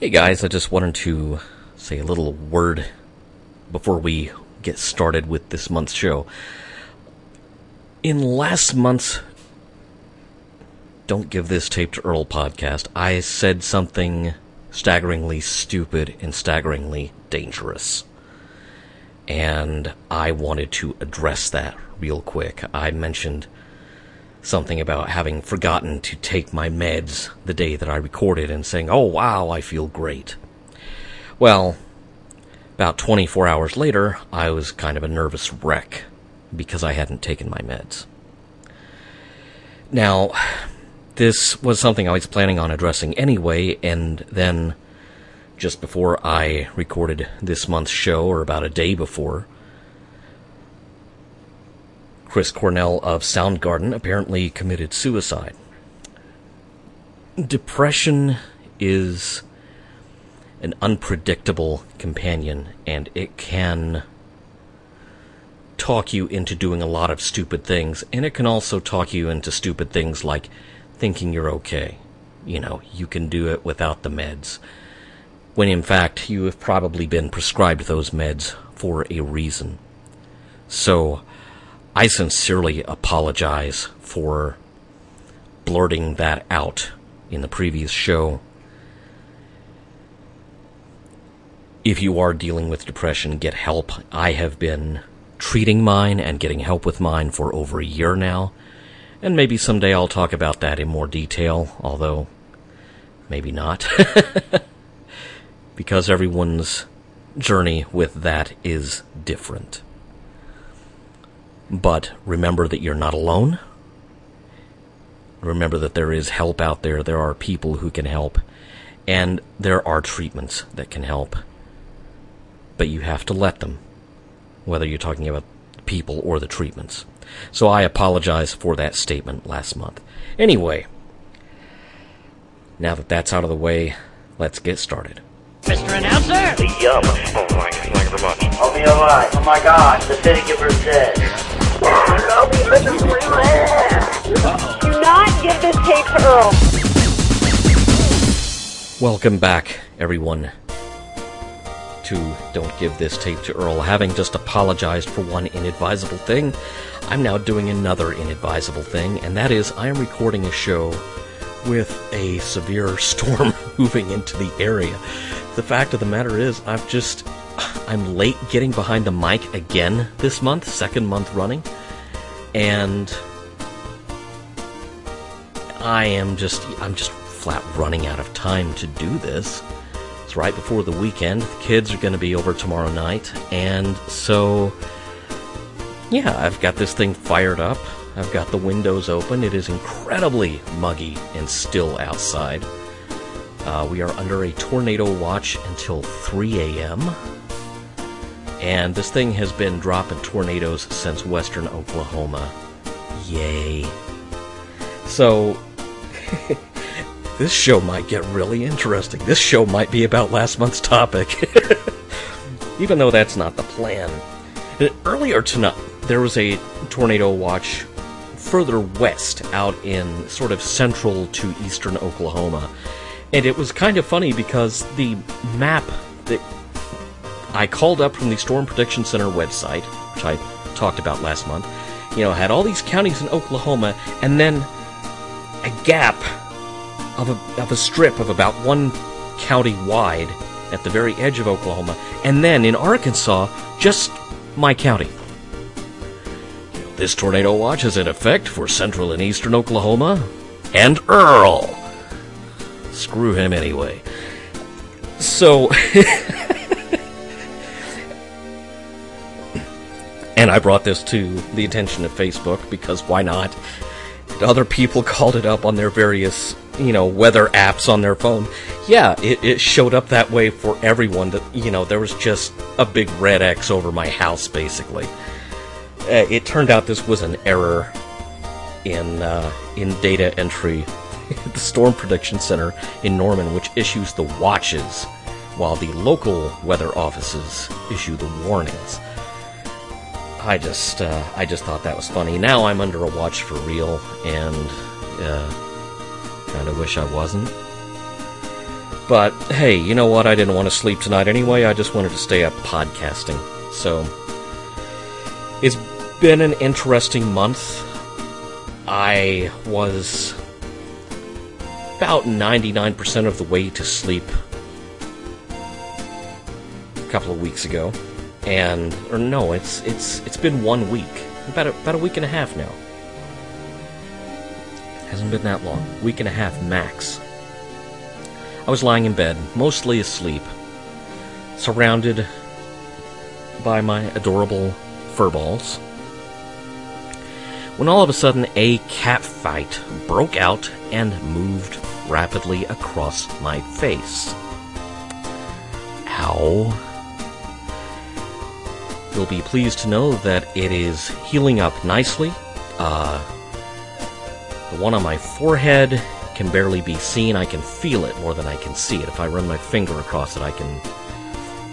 Hey guys, I just wanted to say a little word before we get started with this month's show. In last month's Don't Give This Tape to Earl podcast, I said something staggeringly stupid and staggeringly dangerous. And I wanted to address that real quick. I mentioned something about having forgotten to take my meds the day that I recorded and saying, oh wow, I feel great. Well, about 24 hours later, I was kind of a nervous wreck because I hadn't taken my meds. Now, this was something I was planning on addressing anyway, and then just before I recorded this month's show, or about a day before, Chris Cornell of Soundgarden apparently committed suicide. Depression is an unpredictable companion, and it can talk you into doing a lot of stupid things, and it can also talk you into stupid things like thinking you're okay. You know, you can do it without the meds. When in fact, you have probably been prescribed those meds for a reason. So, I sincerely apologize for blurting that out in the previous show. If you are dealing with depression, get help. I have been treating mine and getting help with mine for over a year now. And maybe someday I'll talk about that in more detail, although maybe not. because everyone's journey with that is different. But remember that you're not alone. Remember that there is help out there. There are people who can help. And there are treatments that can help. But you have to let them, whether you're talking about people or the treatments. So I apologize for that statement last month. Anyway, now that that's out of the way, let's get started. Mr. Announcer! Yum. Oh, thank you, thank you very much. I'll be alright. Oh my god, the city giver dead. Do not give this tape to Earl. Welcome back, everyone, to Don't Give This Tape to Earl. Having just apologized for one inadvisable thing, I'm now doing another inadvisable thing, and that is I am recording a show with a severe storm moving into the area. The fact of the matter is, I've just. I'm late getting behind the mic again this month, second month running, and I am just. I'm just flat running out of time to do this. It's right before the weekend. The kids are going to be over tomorrow night, and so. Yeah, I've got this thing fired up. I've got the windows open. It is incredibly muggy and still outside. Uh, we are under a tornado watch until 3 a.m. And this thing has been dropping tornadoes since western Oklahoma. Yay. So, this show might get really interesting. This show might be about last month's topic. Even though that's not the plan. Earlier tonight, there was a tornado watch further west out in sort of central to eastern Oklahoma. And it was kind of funny because the map that I called up from the Storm Prediction Center website, which I talked about last month, you know, I had all these counties in Oklahoma and then a gap of a, of a strip of about one county wide at the very edge of Oklahoma, and then in Arkansas, just my county. This tornado watch is in effect for central and eastern Oklahoma and Earl. Screw him anyway. So. and I brought this to the attention of Facebook because why not? Other people called it up on their various, you know, weather apps on their phone. Yeah, it, it showed up that way for everyone that, you know, there was just a big red X over my house, basically. Uh, it turned out this was an error in uh, in data entry. at the Storm Prediction Center in Norman, which issues the watches, while the local weather offices issue the warnings. I just uh, I just thought that was funny. Now I'm under a watch for real, and uh, kind of wish I wasn't. But hey, you know what? I didn't want to sleep tonight anyway. I just wanted to stay up podcasting. So it's been an interesting month. I was about 99% of the way to sleep a couple of weeks ago. And or no, it's it's it's been one week. About a, about a week and a half now. Hasn't been that long. Week and a half max. I was lying in bed, mostly asleep, surrounded by my adorable fur balls When all of a sudden a cat fight broke out and moved rapidly across my face. Ow. You'll be pleased to know that it is healing up nicely. Uh, the one on my forehead can barely be seen. I can feel it more than I can see it. If I run my finger across it, I can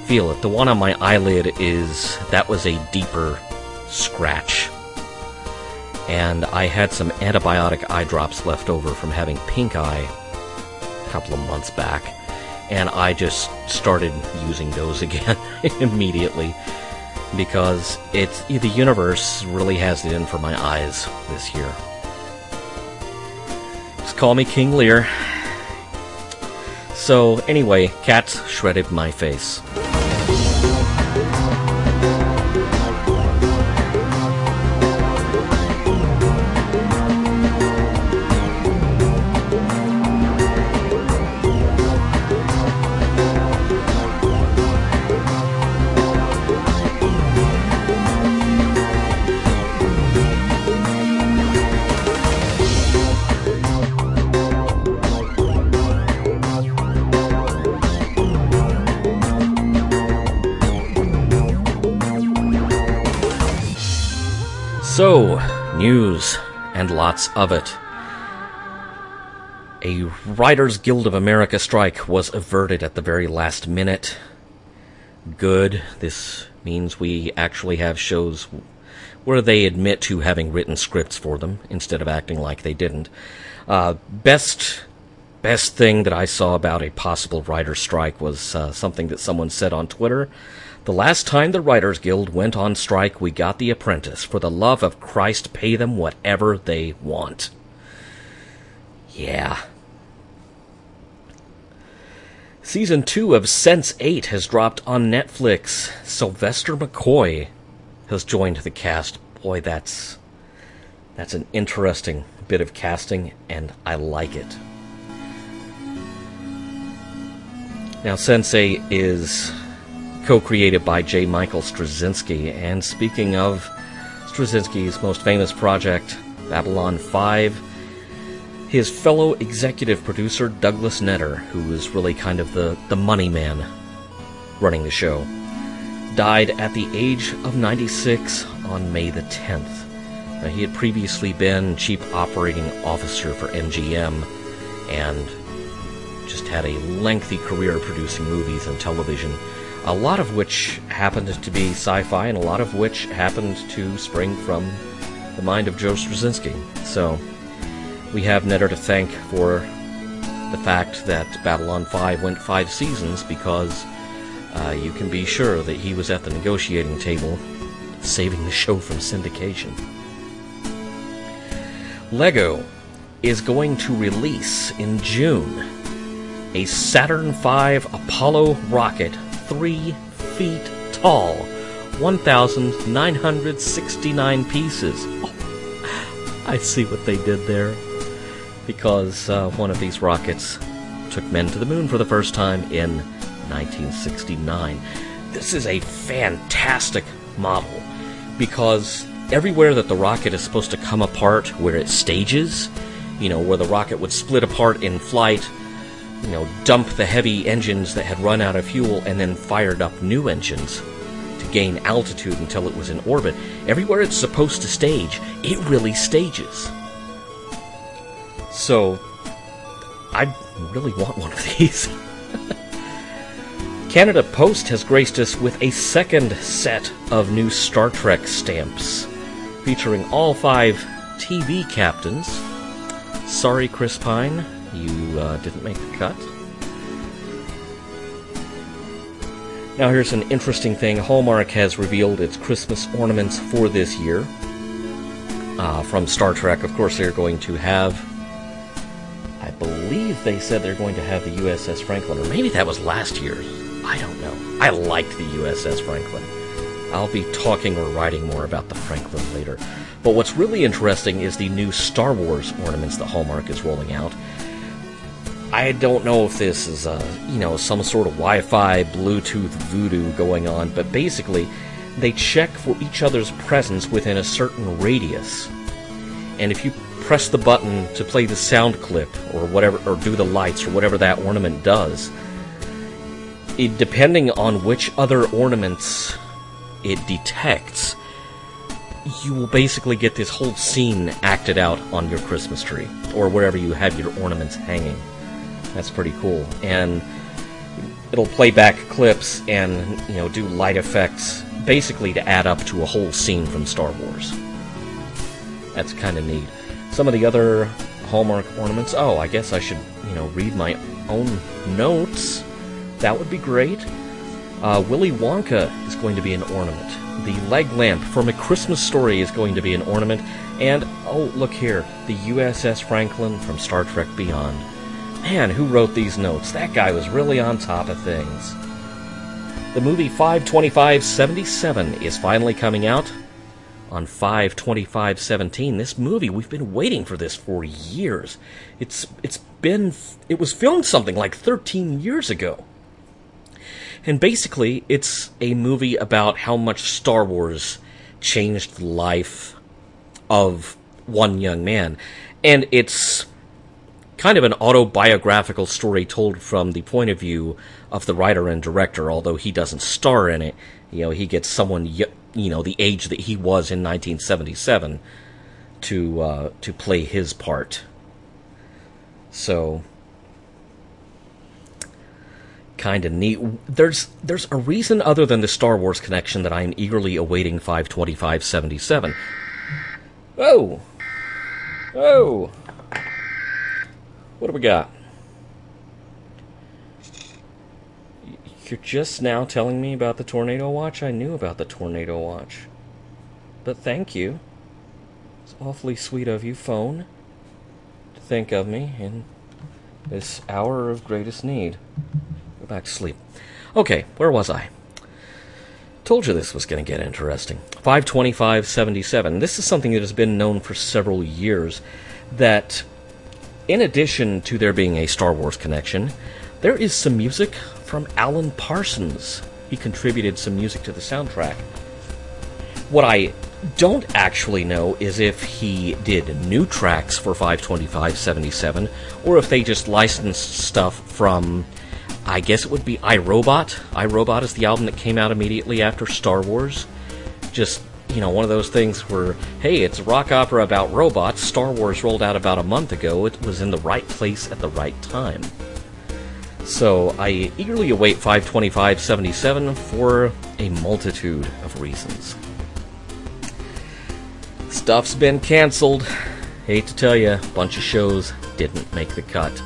feel it. The one on my eyelid is that was a deeper scratch. And I had some antibiotic eye drops left over from having pink eye a couple of months back. And I just started using those again immediately because it's the universe really has it in for my eyes this year. Just call me King Lear. So, anyway, cats shredded my face. Lots of it. A Writers Guild of America strike was averted at the very last minute. Good. This means we actually have shows where they admit to having written scripts for them instead of acting like they didn't. Uh, best best thing that I saw about a possible writer strike was uh, something that someone said on Twitter. The last time the Writers Guild went on strike, we got The Apprentice. For the love of Christ, pay them whatever they want. Yeah. Season 2 of Sense8 has dropped on Netflix. Sylvester McCoy has joined the cast. Boy, that's that's an interesting bit of casting and I like it. Now Sense8 is co-created by J. Michael Straczynski. And speaking of Straczynski's most famous project, Babylon 5, his fellow executive producer Douglas Netter, who is really kind of the, the money man running the show, died at the age of 96 on May the 10th. Now, he had previously been chief operating officer for MGM and just had a lengthy career producing movies and television a lot of which happened to be sci-fi, and a lot of which happened to spring from the mind of Joe Straczynski. So we have Netter to thank for the fact that Babylon 5 went five seasons because uh, you can be sure that he was at the negotiating table saving the show from syndication. LEGO is going to release in June a Saturn V Apollo rocket three feet tall, 1,969 pieces. Oh, I see what they did there. Because uh, one of these rockets took men to the moon for the first time in 1969. This is a fantastic model because everywhere that the rocket is supposed to come apart, where it stages, you know, where the rocket would split apart in flight, you know, dump the heavy engines that had run out of fuel and then fired up new engines to gain altitude until it was in orbit. Everywhere it's supposed to stage, it really stages. So, I really want one of these. Canada Post has graced us with a second set of new Star Trek stamps, featuring all five TV captains. Sorry, Chris Pine, you uh, didn't make the cut. Now, here's an interesting thing Hallmark has revealed its Christmas ornaments for this year. Uh, from Star Trek, of course, they're going to have. I believe they said they're going to have the USS Franklin, or maybe that was last year's. I don't know. I liked the USS Franklin. I'll be talking or writing more about the Franklin later. But what's really interesting is the new Star Wars ornaments that Hallmark is rolling out. I don't know if this is a, you know, some sort of Wi-Fi, Bluetooth voodoo going on, but basically, they check for each other's presence within a certain radius. And if you press the button to play the sound clip or whatever, or do the lights or whatever that ornament does, it, depending on which other ornaments it detects, you will basically get this whole scene acted out on your Christmas tree or wherever you have your ornaments hanging. That's pretty cool. And it'll play back clips and, you know, do light effects basically to add up to a whole scene from Star Wars. That's kind of neat. Some of the other Hallmark ornaments. Oh, I guess I should, you know, read my own notes. That would be great. Uh, Willy Wonka is going to be an ornament. The leg lamp from A Christmas Story is going to be an ornament. And, oh, look here, the USS Franklin from Star Trek Beyond. Man, who wrote these notes? That guy was really on top of things. The movie 52577 is finally coming out on 52517. This movie, we've been waiting for this for years. It's it's been it was filmed something like 13 years ago. And basically, it's a movie about how much Star Wars changed the life of one young man. And it's kind of an autobiographical story told from the point of view of the writer and director, although he doesn't star in it. You know, he gets someone, you know, the age that he was in 1977 to, uh, to play his part. So, kind of neat. There's there's a reason other than the Star Wars connection that I'm eagerly awaiting 52577. Oh, oh, what do we got? You're just now telling me about the tornado watch. I knew about the tornado watch, but thank you. It's awfully sweet of you, phone, to think of me in this hour of greatest need. Go back to sleep. Okay, where was I? Told you this was going to get interesting. 52577. This is something that has been known for several years that, in addition to there being a Star Wars connection, there is some music from Alan Parsons. He contributed some music to the soundtrack. What I don't actually know is if he did new tracks for 52577 or if they just licensed stuff from I guess it would be I Robot. iRobot is the album that came out immediately after Star Wars. Just, you know, one of those things where, hey, it's a rock opera about robots. Star Wars rolled out about a month ago. It was in the right place at the right time. So I eagerly await 52577 for a multitude of reasons. Stuff's been canceled. Hate to tell you, a bunch of shows didn't make the cut.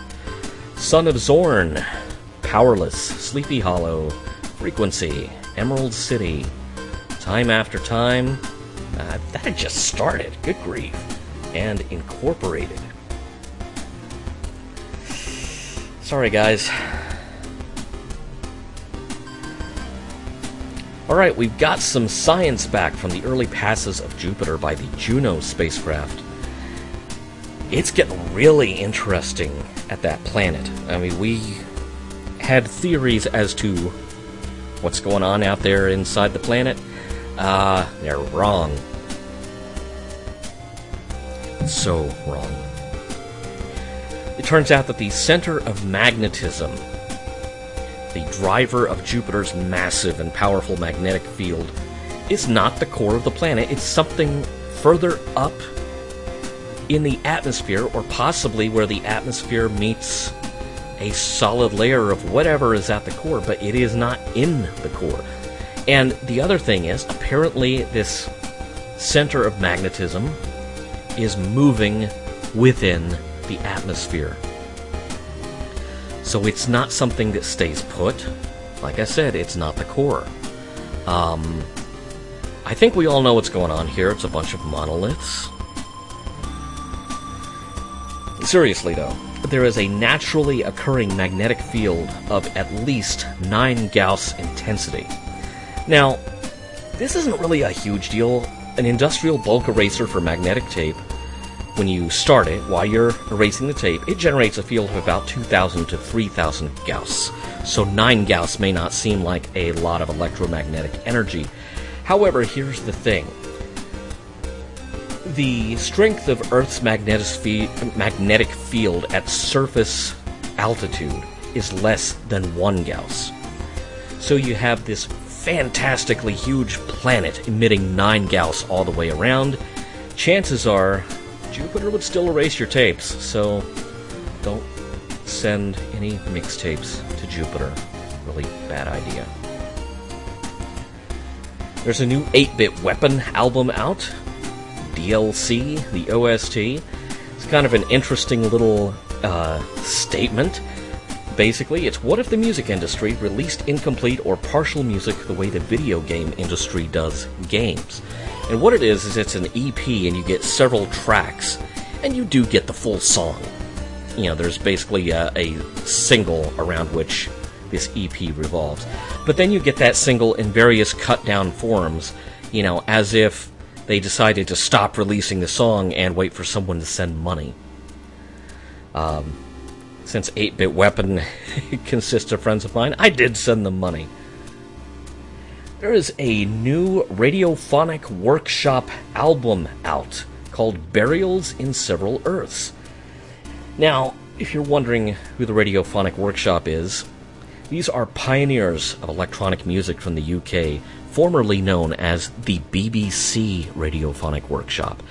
Son of Zorn, Powerless, Sleepy Hollow, Frequency, Emerald City, Time After Time. Uh, that had just started, good grief. And Incorporated. Sorry, guys. Alright, we've got some science back from the early passes of Jupiter by the Juno spacecraft. It's getting really interesting at that planet. I mean, we had theories as to what's going on out there inside the planet. Uh, they're wrong. So wrong. It turns out that the center of magnetism, the driver of Jupiter's massive and powerful magnetic field, is not the core of the planet. It's something further up in the atmosphere, or possibly where the atmosphere meets a solid layer of whatever is at the core, but it is not in the core. And the other thing is, apparently, this center of magnetism is moving within the atmosphere. So it's not something that stays put. Like I said, it's not the core. Um, I think we all know what's going on here. It's a bunch of monoliths. Seriously, though, there is a naturally occurring magnetic field of at least 9 Gauss intensity. Now, this isn't really a huge deal. An industrial bulk eraser for magnetic tape, when you start it, while you're erasing the tape, it generates a field of about 2,000 to 3,000 Gauss. So 9 Gauss may not seem like a lot of electromagnetic energy. However, here's the thing the strength of Earth's magnetic field at surface altitude is less than 1 Gauss. So you have this fantastically huge planet emitting 9 Gauss all the way around. Chances are Jupiter would still erase your tapes, so don't send any mixtapes to Jupiter. Really bad idea. There's a new 8 bit weapon album out. DLC, the OST. It's kind of an interesting little uh, statement. Basically, it's what if the music industry released incomplete or partial music the way the video game industry does games? And what it is, is it's an EP and you get several tracks, and you do get the full song. You know, there's basically a, a single around which this EP revolves. But then you get that single in various cut down forms, you know, as if they decided to stop releasing the song and wait for someone to send money. Um, since 8 Bit Weapon consists of friends of mine, I did send them money. There is a new radiophonic workshop album out called Burials in Several Earths. Now, if you're wondering who the Radiophonic Workshop is, these are pioneers of electronic music from the UK formerly known as the BBC Radiophonic Workshop.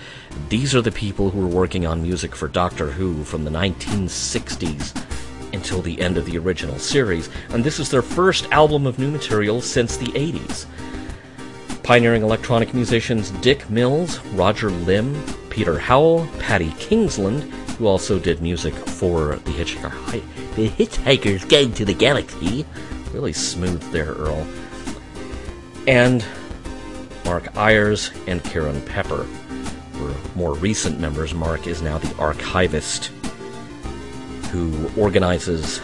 These are the people who were working on music for Doctor Who from the 1960s until the end of the original series, and this is their first album of new material since the 80s. Pioneering electronic musicians Dick Mills, Roger Limb, Peter Howell, Paddy Kingsland, who also did music for the Hitchhiker, the Hitchhiker's Guide to the Galaxy. Really smooth there, Earl and Mark Ayres and Kieron Pepper. For more recent members, Mark is now the archivist who organizes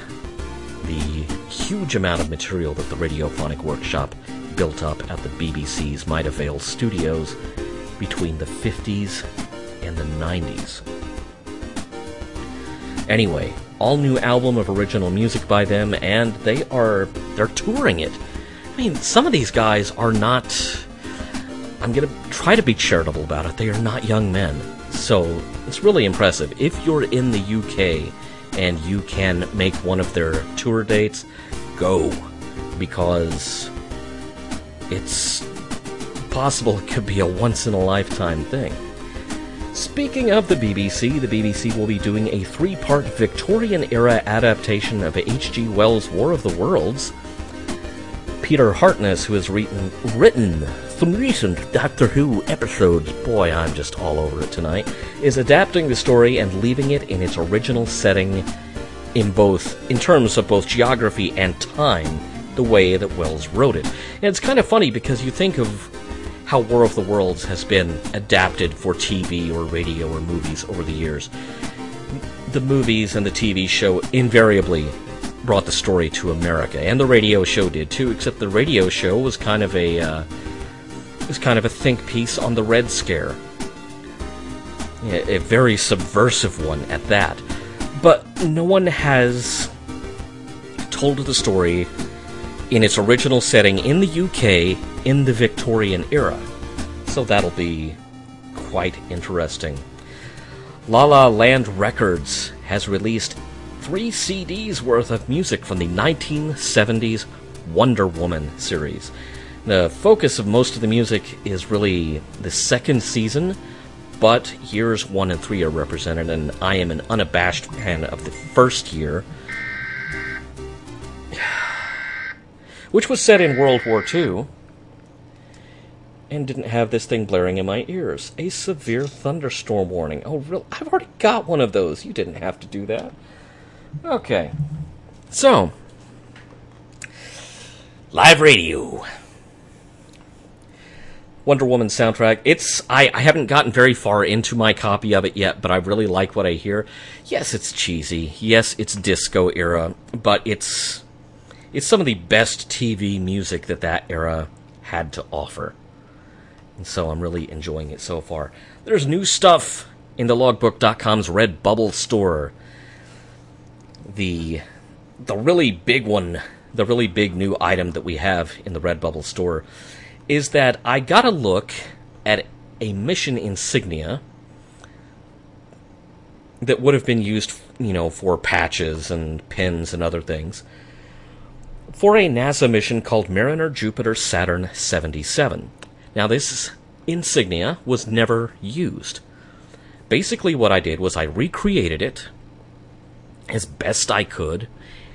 the huge amount of material that the Radiophonic Workshop built up at the BBC's Maida Vale studios between the 50s and the 90s. Anyway, all new album of original music by them, and they are they're touring it I mean, some of these guys are not. I'm going to try to be charitable about it. They are not young men. So it's really impressive. If you're in the UK and you can make one of their tour dates, go. Because it's possible it could be a once in a lifetime thing. Speaking of the BBC, the BBC will be doing a three part Victorian era adaptation of H.G. Wells' War of the Worlds Peter Harness, who has written, written some recent Doctor Who episodes, boy, I'm just all over it tonight, is adapting the story and leaving it in its original setting in both, in terms of both geography and time, the way that Wells wrote it. And it's kind of funny because you think of how War of the Worlds has been adapted for TV or radio or movies over the years. The movies and the TV show invariably brought the story to America, and the radio show did too. Except the radio show was kind of a uh, was kind of a think piece on the Red Scare, a very subversive one at that. But no one has told the story in its original setting in the UK in the Victorian era, so that'll be quite interesting. La La Land Records has released three CDs worth of music from the 1970s Wonder Woman series. The focus of most of the music is really the second season, but years one and three are represented, and I am an unabashed fan of the first year, which was set in World War II and didn't have this thing blaring in my ears. A severe thunderstorm warning. Oh, real? I've already got one of those. You didn't have to do that. Okay. So, Live radio. Wonder Woman soundtrack. It's I, I haven't gotten very far into my copy of it yet, but I really like what I hear. Yes, it's cheesy. Yes, it's disco era, but it's it's some of the best TV music that that era had to offer. And so I'm really enjoying it so far. There's new stuff in the logbook.com's Redbubble store. The the really big one, the really big new item that we have in the Redbubble store is that I got a look at a mission insignia that would have been used, you know, for patches and pins and other things for a NASA mission called Mariner Jupiter Saturn 77. Now, this insignia was never used. Basically, what I did was I recreated it as best I could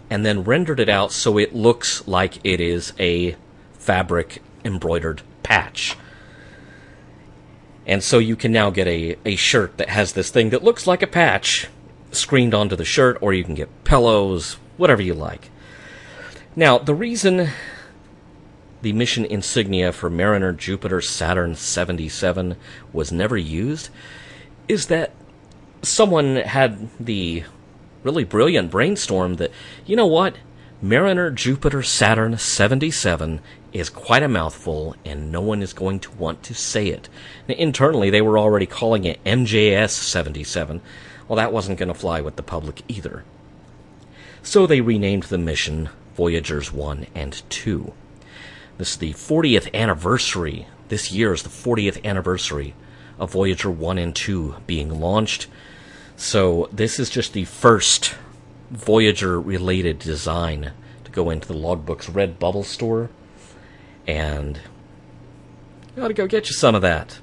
and then rendered it out so it looks like it is a fabric embroidered patch. And so you can now get a, a shirt that has this thing that looks like a patch screened onto the shirt, or you can get pillows, whatever you like. Now, the reason the mission insignia for Mariner Jupiter Saturn 77 was never used is that someone had the really brilliant brainstorm that, you know what? Mariner Jupiter Saturn 77 is quite a mouthful, and no one is going to want to say it. internally, they were already calling it MJS 77. Well, that wasn't going to fly with the public either. So they renamed the mission Voyagers 1 and 2. This is the 40th anniversary. This year is the 40th anniversary of Voyager 1 and 2 being launched. So this is just the first Voyager related design to go into the Logbook's red bubble store and you ought to go get you some of that.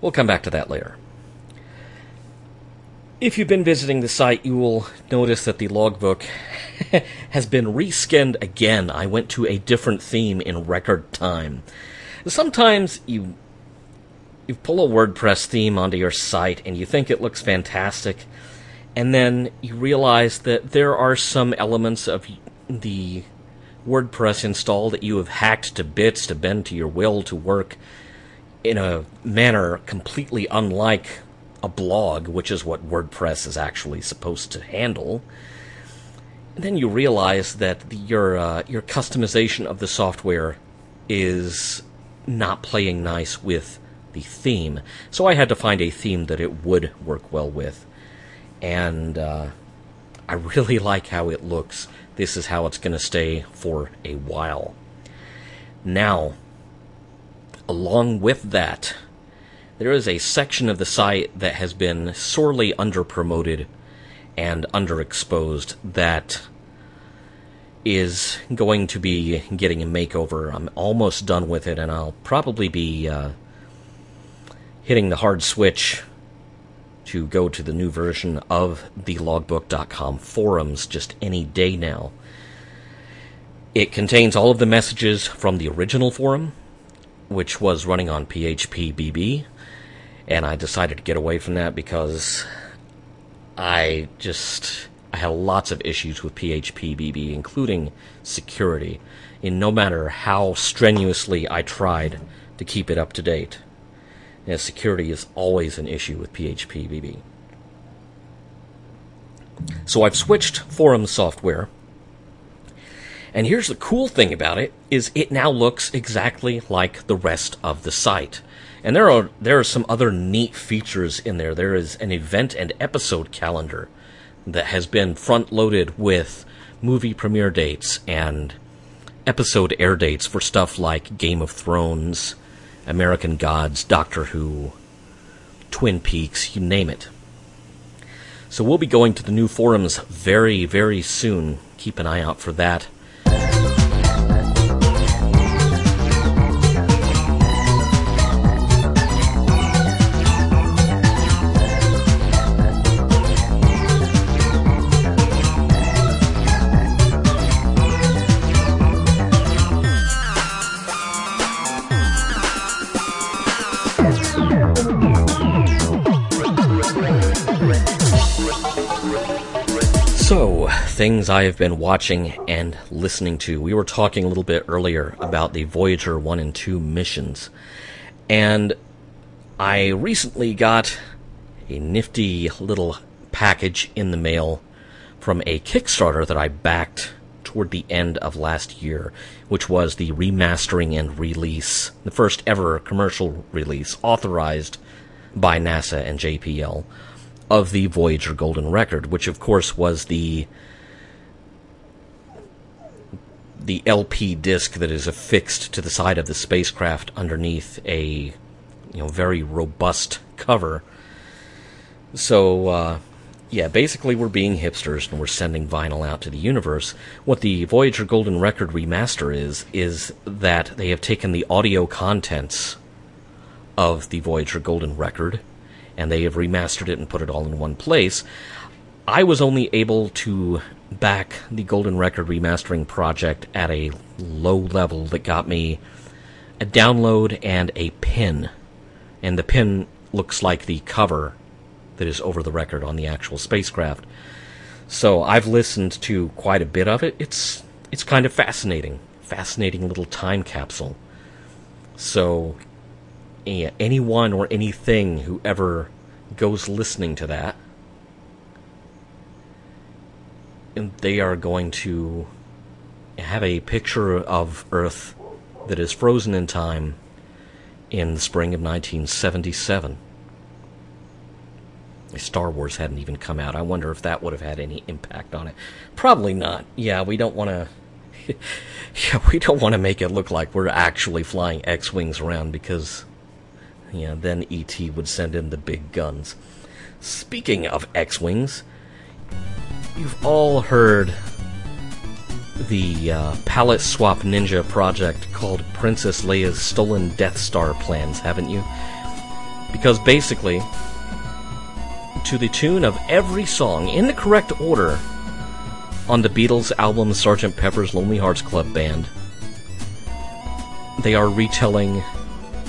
We'll come back to that later. If you've been visiting the site, you will notice that the logbook has been reskinned again. I went to a different theme in record time. Sometimes you you pull a WordPress theme onto your site and you think it looks fantastic, and then you realize that there are some elements of the WordPress install that you have hacked to bits to bend to your will to work in a manner completely unlike a blog, which is what WordPress is actually supposed to handle. And then you realize that the, your uh, your customization of the software is not playing nice with the theme. So I had to find a theme that it would work well with, and uh, I really like how it looks this is how it's going to stay for a while. Now, along with that, there is a section of the site that has been sorely underpromoted and underexposed that is going to be getting a makeover. I'm almost done with it, and I'll probably be uh, hitting the hard switch to go to the new version of the logbook.com forums just any day now. It contains all of the messages from the original forum, which was running on PHP BB, and I decided to get away from that because I just I had lots of issues with PHP BB, including security, in no matter how strenuously I tried to keep it up to date as security is always an issue with PHP BB. So I've switched forum software. And here's the cool thing about it is it now looks exactly like the rest of the site. And there are there are some other neat features in there. There is an event and episode calendar that has been front loaded with movie premiere dates and episode air dates for stuff like Game of Thrones, American Gods, Doctor Who, Twin Peaks, you name it. So we'll be going to the new forums very, very soon. Keep an eye out for that. Things I have been watching and listening to. We were talking a little bit earlier about the Voyager 1 and 2 missions. And I recently got a nifty little package in the mail from a Kickstarter that I backed toward the end of last year, which was the remastering and release, the first ever commercial release authorized by NASA and JPL of the Voyager Golden Record, which of course was the the LP disc that is affixed to the side of the spacecraft underneath a you know very robust cover. So uh, yeah, basically we're being hipsters and we're sending vinyl out to the universe. What the Voyager Golden Record remaster is is that they have taken the audio contents of the Voyager Golden Record and they have remastered it and put it all in one place. I was only able to back the Golden Record remastering project at a low level that got me a download and a pin. And the pin looks like the cover that is over the record on the actual spacecraft. So I've listened to quite a bit of it. It's it's kind of fascinating. Fascinating little time capsule. So yeah, anyone or anything who ever goes listening to that and they are going to have a picture of Earth that is frozen in time in the spring of 1977. Star Wars hadn't even come out. I wonder if that would have had any impact on it. Probably not. Yeah, we don't want to. yeah, we don't want to make it look like we're actually flying X-wings around because, yeah, then ET would send in the big guns. Speaking of X-wings, you've all heard the uh, palette swap ninja project called Princess Leia's Stolen Death Star plans, haven't you? Because basically, to the tune of every song in the correct order on the Beatles album Sgt. Pepper's Lonely Hearts Club Band, they are retelling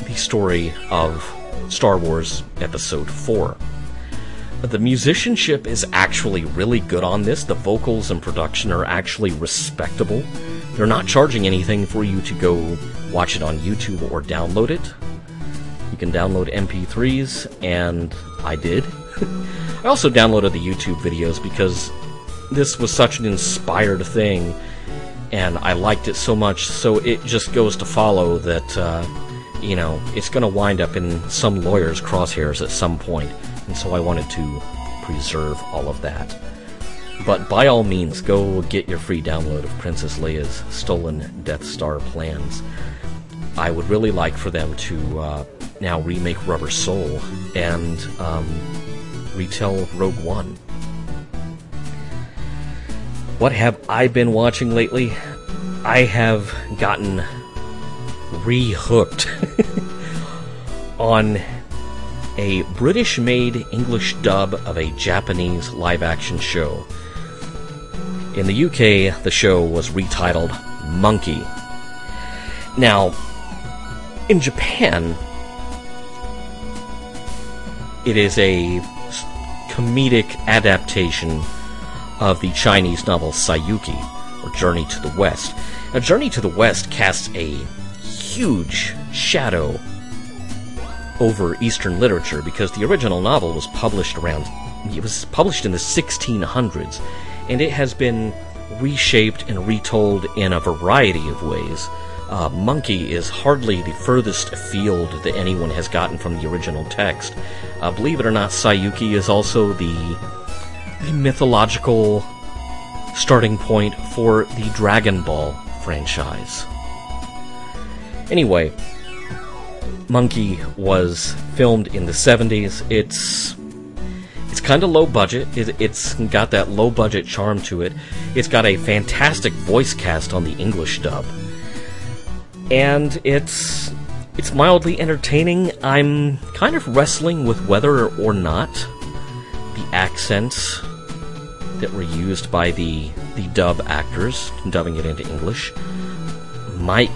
the story of Star Wars Episode 4. The musicianship is actually really good on this. The vocals and production are actually respectable. They're not charging anything for you to go watch it on YouTube or download it. You can download MP3s, and I did. I also downloaded the YouTube videos because this was such an inspired thing, and I liked it so much, so it just goes to follow that, uh, you know, it's going to wind up in some lawyer's crosshairs at some point and so I wanted to preserve all of that. But by all means, go get your free download of Princess Leia's Stolen Death Star plans. I would really like for them to uh, now remake Rubber Soul and um, retell Rogue One. What have I been watching lately? I have gotten re-hooked on a British made English dub of a Japanese live action show. In the UK, the show was retitled Monkey. Now, in Japan, it is a comedic adaptation of the Chinese novel Saiyuki, or Journey to the West. Now, Journey to the West casts a huge shadow over Eastern literature because the original novel was published around it was published in the 1600s and it has been reshaped and retold in a variety of ways. Uh, Monkey is hardly the furthest afield that anyone has gotten from the original text. Uh, believe it or not, Saiyuki is also the, the mythological starting point for the Dragon Ball franchise. Anyway, Monkey was filmed in the 70s. It's it's kind of low budget. It, it's got that low budget charm to it. It's got a fantastic voice cast on the English dub. And it's it's mildly entertaining. I'm kind of wrestling with whether or not the accents that were used by the the dub actors dubbing it into English might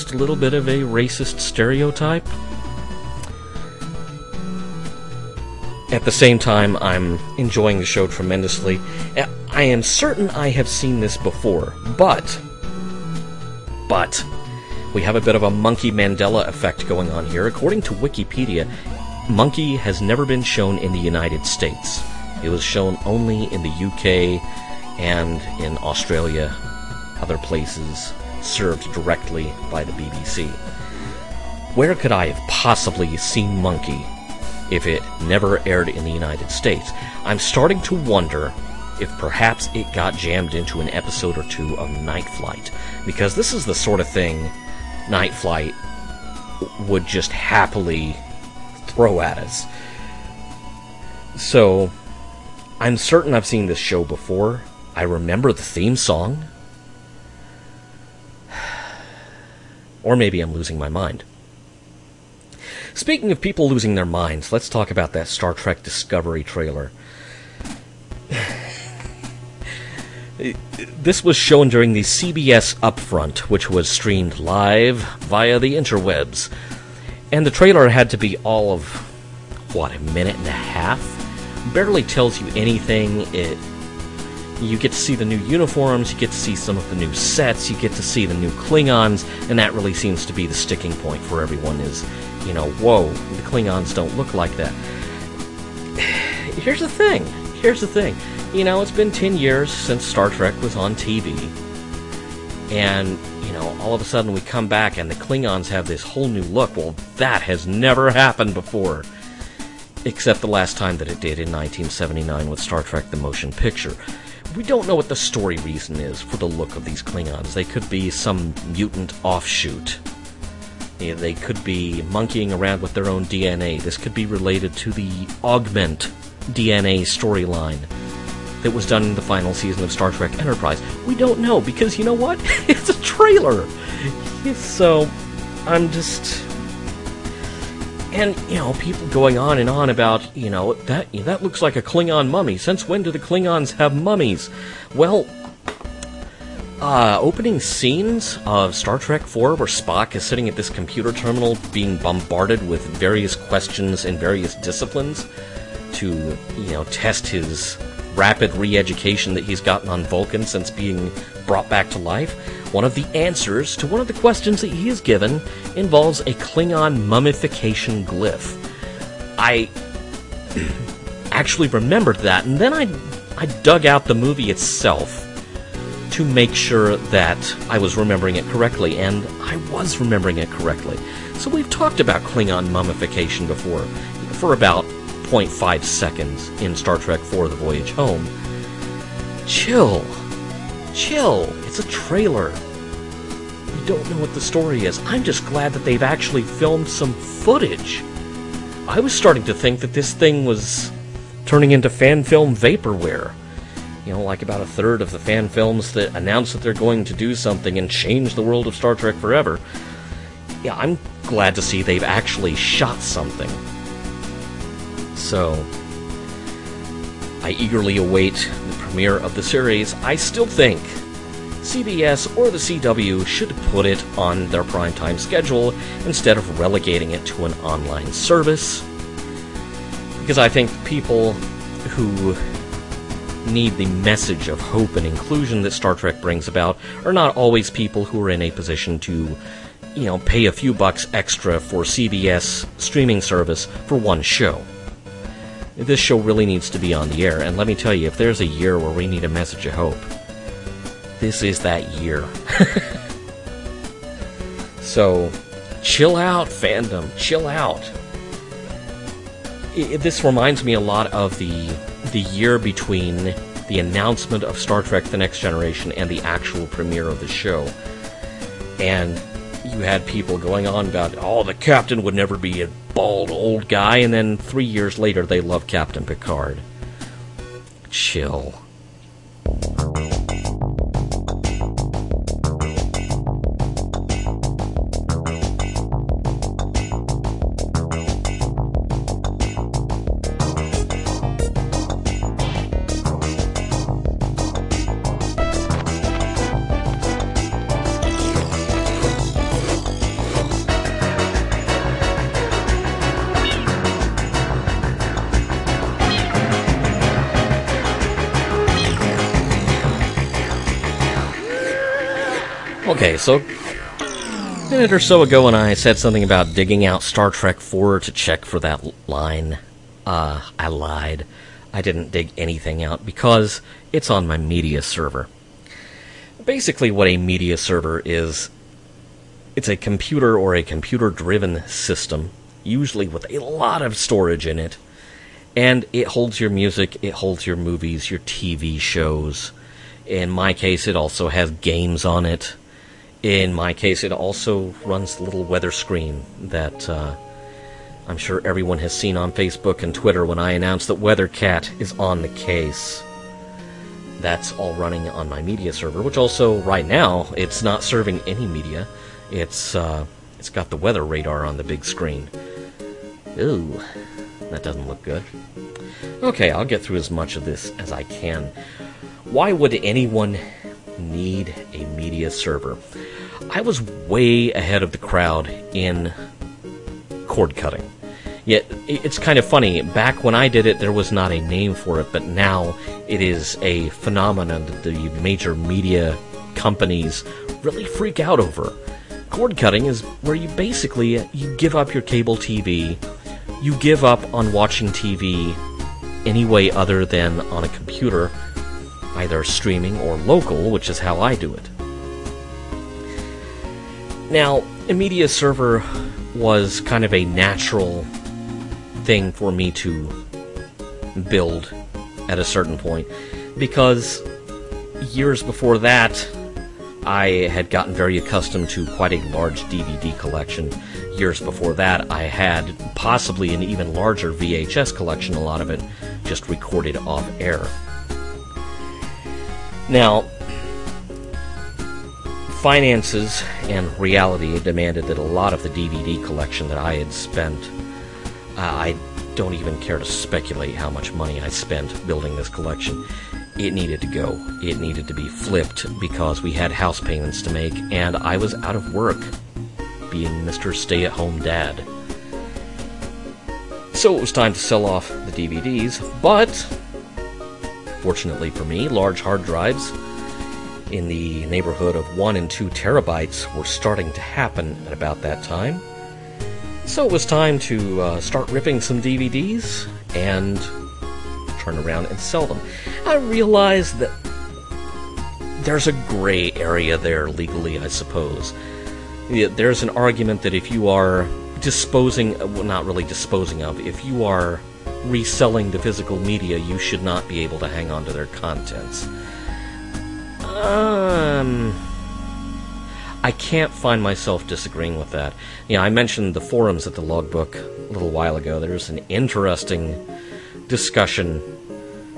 just a little bit of a racist stereotype. at the same time, I'm enjoying the show tremendously. Uh, I am certain I have seen this before, but. But. We have a bit of a monkey Mandela effect going on here. According to Wikipedia, Monkey has never been shown in the United States. It was shown only in the UK and in Australia, other places served directly by the BBC. Where could I have possibly seen Monkey if it never aired in the United States? I'm starting to wonder if perhaps it got jammed into an episode or two of Night Flight, because this is the sort of thing Night Flight would just happily throw at us. So, I'm certain I've seen this show before. I remember the theme song. Or maybe I'm losing my mind. Speaking of people losing their minds, let's talk about that Star Trek Discovery trailer. this was shown during the CBS Upfront, which was streamed live via the interwebs. And the trailer had to be all of, what, a minute and a half? Barely tells you anything. It you get to see the new uniforms, you get to see some of the new sets, you get to see the new Klingons, and that really seems to be the sticking point for everyone is, you know, whoa, the Klingons don't look like that. Here's the thing. Here's the thing. You know, it's been 10 years since Star Trek was on TV. And, you know, all of a sudden we come back and the Klingons have this whole new look. Well, that has never happened before. Except the last time that it did in 1979 with Star Trek The Motion Picture we don't know what the story reason is for the look of these Klingons. They could be some mutant offshoot. They could be monkeying around with their own DNA. This could be related to the Augment DNA storyline that was done in the final season of Star Trek Enterprise. We don't know because you know what? it's a trailer. So uh, I'm just and you know people going on and on about you know that that looks like a Klingon mummy. Since when do the Klingons have mummies? Well, uh, opening scenes of Star Trek IV, where Spock is sitting at this computer terminal being bombarded with various questions in various disciplines to you know test his rapid re-education that he's gotten on Vulcan since being brought back to life. One of the answers to one of the questions that he is given involves a Klingon mummification glyph. I actually remembered that, and then I, I dug out the movie itself to make sure that I was remembering it correctly, and I was remembering it correctly. So we've talked about Klingon mummification before, for about 0.5 seconds in Star Trek IV The Voyage Home. Chill. Chill. It's a trailer. We don't know what the story is. I'm just glad that they've actually filmed some footage. I was starting to think that this thing was turning into fan film vaporware. You know, like about a third of the fan films that announce that they're going to do something and change the world of Star Trek forever. Yeah, I'm glad to see they've actually shot something. So, I eagerly await the premiere of the series. I still think CBS or the CW should put it on their primetime schedule instead of relegating it to an online service. Because I think people who need the message of hope and inclusion that Star Trek brings about are not always people who are in a position to, you know, pay a few bucks extra for CBS streaming service for one show. This show really needs to be on the air, and let me tell you, if there's a year where we need a message of hope, this is that year. so, chill out, fandom. Chill out. It, this reminds me a lot of the the year between the announcement of Star Trek: The Next Generation and the actual premiere of the show. And you had people going on about, oh, the captain would never be a bald old guy, and then three years later they love Captain Picard. Chill. So a minute or so ago when I said something about digging out Star Trek 4 to check for that line, uh, I lied. I didn't dig anything out because it's on my media server. Basically, what a media server is, it's a computer or a computer driven system, usually with a lot of storage in it, and it holds your music, it holds your movies, your TV shows. In my case, it also has games on it. In my case, it also runs the little weather screen that uh, I'm sure everyone has seen on Facebook and Twitter when I announce that WeatherCat is on the case. That's all running on my media server, which also right now it's not serving any media. It's uh, it's got the weather radar on the big screen. Ooh, that doesn't look good. Okay, I'll get through as much of this as I can. Why would anyone need a media server? I was way ahead of the crowd in cord cutting. Yet it's kind of funny. Back when I did it, there was not a name for it, but now it is a phenomenon that the major media companies really freak out over. Cord cutting is where you basically uh, you give up your cable TV, you give up on watching TV any way other than on a computer, either streaming or local, which is how I do it. Now, a media server was kind of a natural thing for me to build at a certain point because years before that I had gotten very accustomed to quite a large DVD collection. Years before that, I had possibly an even larger VHS collection, a lot of it just recorded off air. Now, finances and reality demanded that a lot of the DVD collection that I had spent, uh, I don't even care to speculate how much money I spent building this collection. It needed to go. It needed to be flipped because we had house payments to make, and I was out of work, being Mr. Stay at Home Dad. So it was time to sell off the DVDs, but fortunately for me, large hard drives in the neighborhood of 1 and 2 terabytes were starting to happen at about that time. So it was time to uh, start ripping some DVDs and turn around and sell them. I realized that there's a gray area there legally, I suppose. There's an argument that if you are disposing, well, not really disposing of, if you are reselling the physical media, you should not be able to hang on to their contents. Um, I can't find myself disagreeing with that. You know, I mentioned the forums at the logbook a little while ago. There's an interesting discussion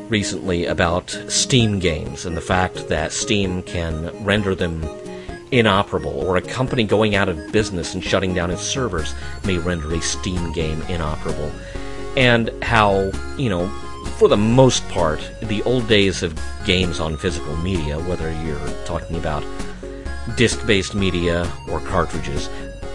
recently about Steam games and the fact that Steam can render them inoperable, or a company going out of business and shutting down its servers may render a Steam game inoperable. And how, you know, for the most part, the old days of games on physical media, whether you're talking about disc based media or cartridges,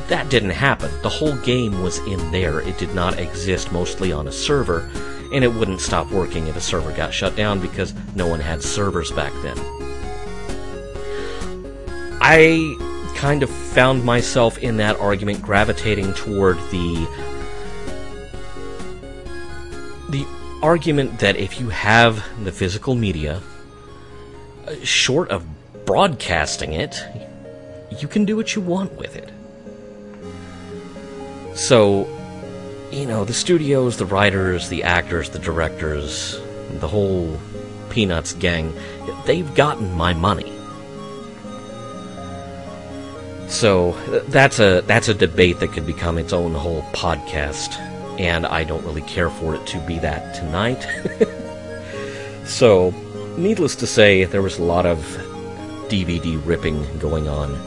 that didn't happen. The whole game was in there. It did not exist mostly on a server, and it wouldn't stop working if a server got shut down because no one had servers back then. I kind of found myself in that argument gravitating toward the argument that if you have the physical media, uh, short of broadcasting it, you can do what you want with it. So, you know, the studios, the writers, the actors, the directors, the whole Peanuts gang, they've gotten my money. So that's a that's a debate that could become its own whole podcast and I don't really care for it to be that tonight. so, needless to say, there was a lot of DVD ripping going on,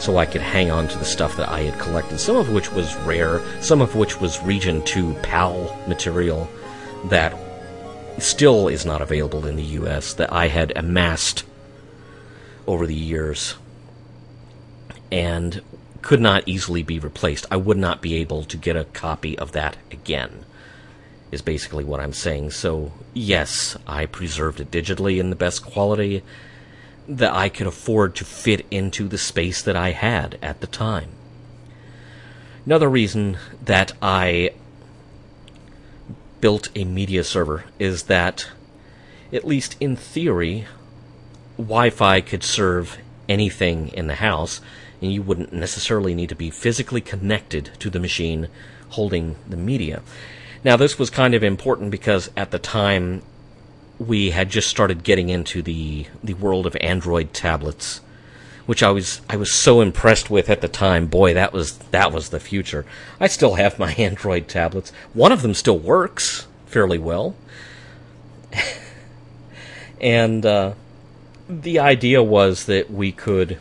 so I could hang on to the stuff that I had collected, some of which was rare, some of which was Region 2 PAL material that still is not available in the US, that I had amassed over the years. And could not easily be replaced. I would not be able to get a copy of that again, is basically what I'm saying. So, yes, I preserved it digitally in the best quality that I could afford to fit into the space that I had at the time. Another reason that I built a media server is that, at least in theory, Wi Fi could serve anything in the house, and you wouldn't necessarily need to be physically connected to the machine holding the media. Now, this was kind of important because at the time we had just started getting into the the world of Android tablets, which I was I was so impressed with at the time. Boy, that was that was the future. I still have my Android tablets. One of them still works fairly well, and uh, the idea was that we could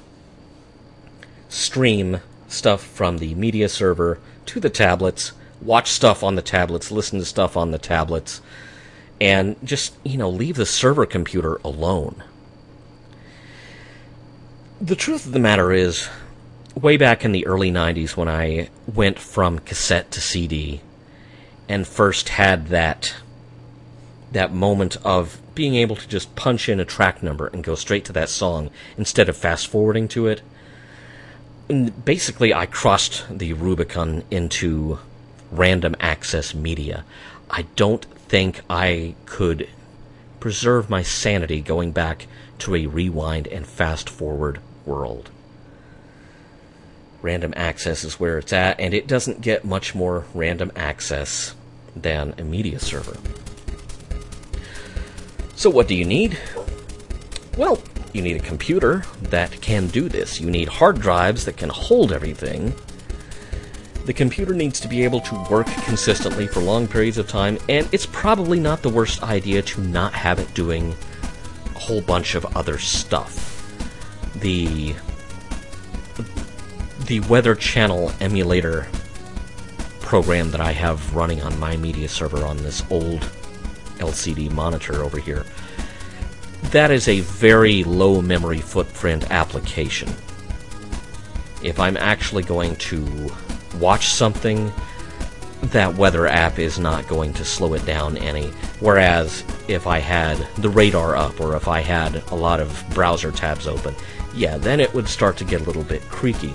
stream stuff from the media server to the tablets, watch stuff on the tablets, listen to stuff on the tablets and just, you know, leave the server computer alone. The truth of the matter is, way back in the early 90s when I went from cassette to CD and first had that that moment of being able to just punch in a track number and go straight to that song instead of fast forwarding to it. Basically, I crossed the Rubicon into random access media. I don't think I could preserve my sanity going back to a rewind and fast forward world. Random access is where it's at, and it doesn't get much more random access than a media server. So, what do you need? Well, you need a computer that can do this. You need hard drives that can hold everything the computer needs to be able to work consistently for long periods of time, and it's probably not the worst idea to not have it doing a whole bunch of other stuff. The the Weather Channel emulator program that I have running on my media server on this old LCD monitor over here. That is a very low memory footprint application. If I'm actually going to watch something, that weather app is not going to slow it down any. Whereas if I had the radar up or if I had a lot of browser tabs open, yeah, then it would start to get a little bit creaky.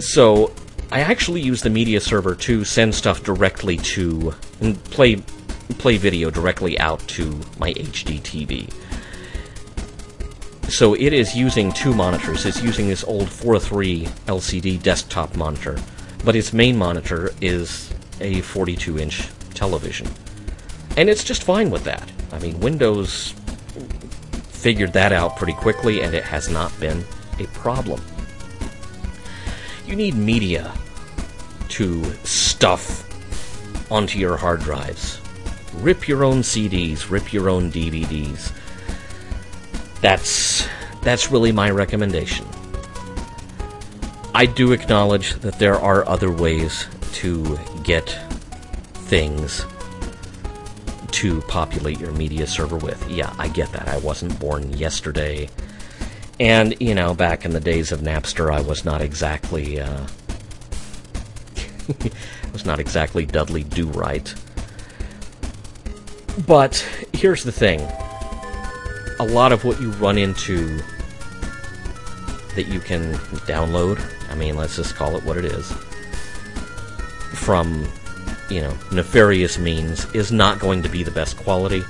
So I actually use the media server to send stuff directly to and play play video directly out to my HD TV. So it is using two monitors. It's using this old 4.3 LCD desktop monitor, but its main monitor is a 42 inch television. And it's just fine with that. I mean, Windows figured that out pretty quickly, and it has not been a problem. You need media to stuff onto your hard drives. Rip your own CDs, rip your own DVDs that's that's really my recommendation. I do acknowledge that there are other ways to get things to populate your media server with. Yeah, I get that. I wasn't born yesterday. And, you know, back in the days of Napster, I was not exactly, uh, was not exactly Dudley Do Right. But here's the thing a lot of what you run into that you can download, I mean, let's just call it what it is, from, you know, nefarious means is not going to be the best quality.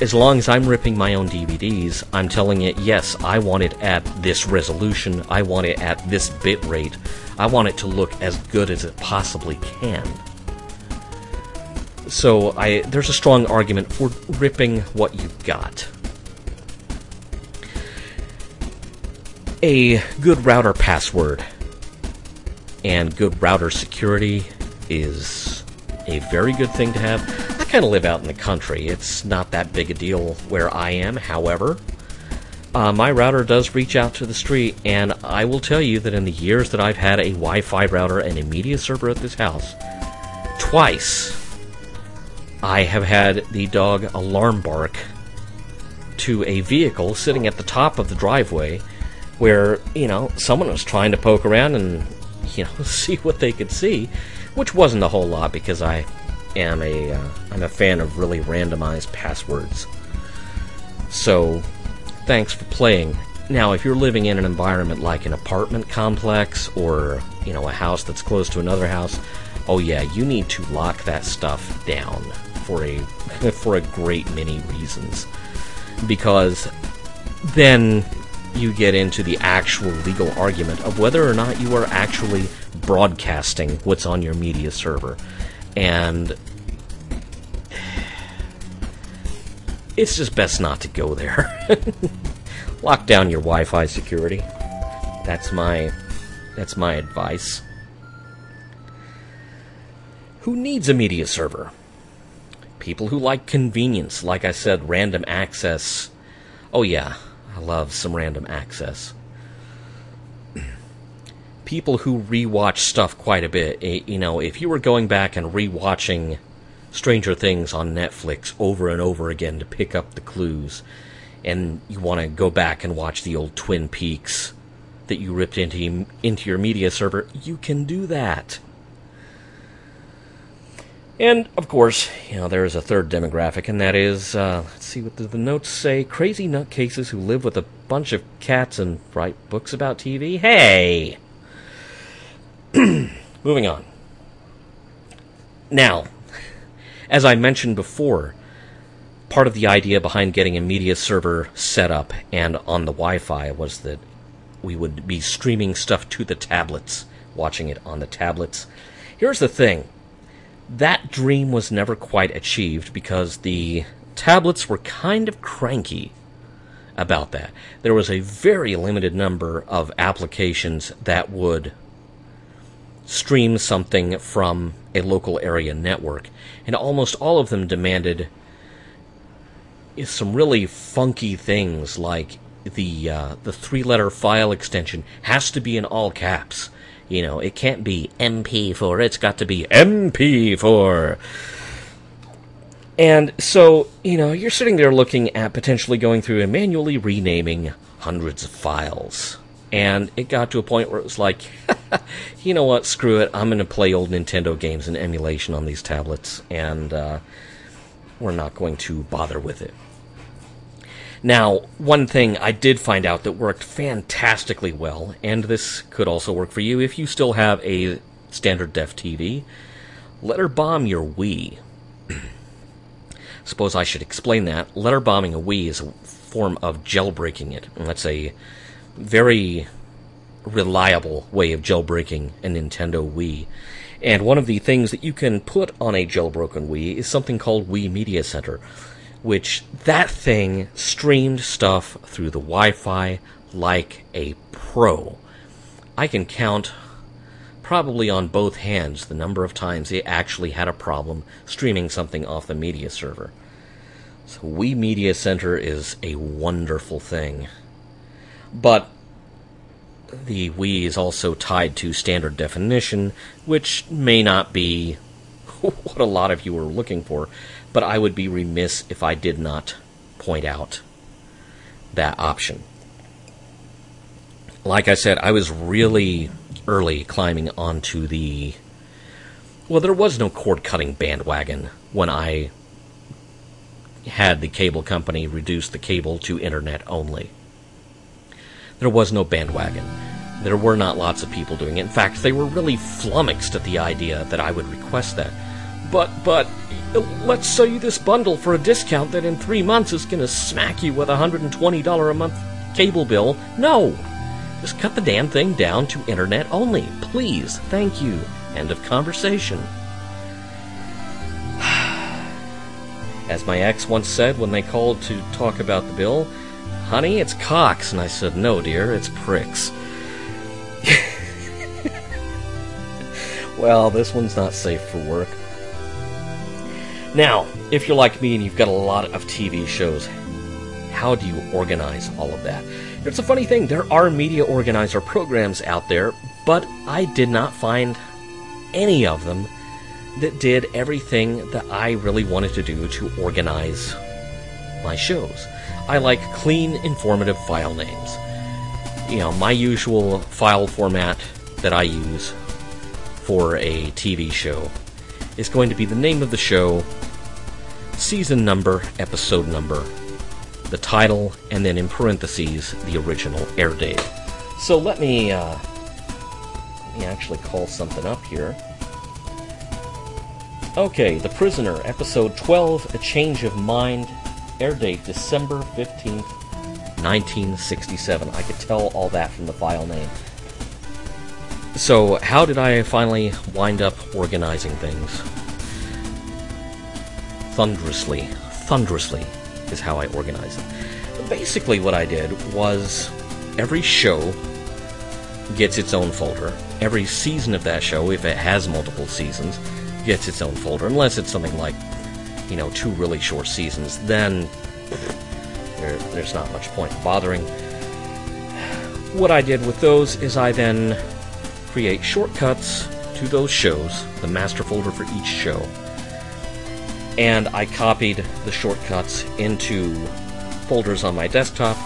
As long as I'm ripping my own DVDs, I'm telling it, yes, I want it at this resolution, I want it at this bit rate, I want it to look as good as it possibly can. So I there's a strong argument for ripping what you've got. a good router password and good router security is a very good thing to have. I kind of live out in the country. It's not that big a deal where I am, however. Uh, my router does reach out to the street, and I will tell you that in the years that I've had a Wi Fi router and a media server at this house, twice I have had the dog alarm bark to a vehicle sitting at the top of the driveway where you know someone was trying to poke around and you know see what they could see, which wasn't a whole lot because I am a uh, a fan of really randomized passwords. So thanks for playing. Now, if you're living in an environment like an apartment complex or, you know, a house that's close to another house, oh yeah, you need to lock that stuff down for a for a great many reasons. Because then you get into the actual legal argument of whether or not you are actually broadcasting what's on your media server. And it's just best not to go there. Lock down your Wi-Fi security. That's my that's my advice. Who needs a media server? People who like convenience, like I said, random access. Oh yeah, I love some random access. People who rewatch stuff quite a bit. Eh, you know, if you were going back and rewatching Stranger Things on Netflix over and over again to pick up the clues, and you want to go back and watch the old Twin Peaks that you ripped into into your media server, you can do that. And of course, you know there is a third demographic, and that is uh, let's see what the notes say: crazy nutcases who live with a bunch of cats and write books about TV. Hey, moving on. Now, as I mentioned before, part of the idea behind getting a media server set up and on the Wi-Fi was that we would be streaming stuff to the tablets, watching it on the tablets. Here's the thing. That dream was never quite achieved because the tablets were kind of cranky about that. There was a very limited number of applications that would stream something from a local area network, and almost all of them demanded some really funky things like the uh, the three letter file extension has to be in all caps. You know, it can't be MP4. It's got to be MP4. And so, you know, you're sitting there looking at potentially going through and manually renaming hundreds of files. And it got to a point where it was like, you know what, screw it. I'm going to play old Nintendo games in emulation on these tablets, and uh, we're not going to bother with it. Now, one thing I did find out that worked fantastically well, and this could also work for you if you still have a standard def TV, letterbomb your Wii. Suppose I should explain that. Letter bombing a Wii is a form of jailbreaking it. And that's a very reliable way of jailbreaking a Nintendo Wii. And one of the things that you can put on a jailbroken Wii is something called Wii Media Center which that thing streamed stuff through the Wi Fi like a pro. I can count probably on both hands the number of times it actually had a problem streaming something off the media server. So, Wii Media Center is a wonderful thing. But the Wii is also tied to standard definition, which may not be what a lot of you are looking for but I would be remiss if I did not point out that option. Like I said, I was really early climbing onto the. Well, there was no cord cutting bandwagon when I had the cable company reduce the cable to internet only. There was no bandwagon. There were not lots of people doing it. In fact, they were really flummoxed at the idea that I would request that. But, but, Uh, let's sell you this bundle for a discount that in three months is going to smack you with a $120 a month cable bill. No! Just cut the damn thing down to internet only. Please. Thank you. End of conversation. As my ex once said when they called to talk about the bill, honey, it's cocks. And I said, no, dear, it's pricks. well, this one's not safe for work. Now, if you're like me and you've got a lot of TV shows, how do you organize all of that? It's a funny thing, there are media organizer programs out there, but I did not find any of them that did everything that I really wanted to do to organize my shows. I like clean, informative file names. You know, my usual file format that I use for a TV show is going to be the name of the show, season number, episode number, the title, and then in parentheses, the original air date. So let me, uh, let me actually call something up here. Okay, The Prisoner, Episode 12, A Change of Mind, air date December 15th, 1967. I could tell all that from the file name. So, how did I finally wind up organizing things? Thunderously. Thunderously is how I organize it. Basically, what I did was every show gets its own folder. Every season of that show, if it has multiple seasons, gets its own folder. Unless it's something like, you know, two really short seasons, then there, there's not much point in bothering. What I did with those is I then create shortcuts to those shows, the master folder for each show. And I copied the shortcuts into folders on my desktop,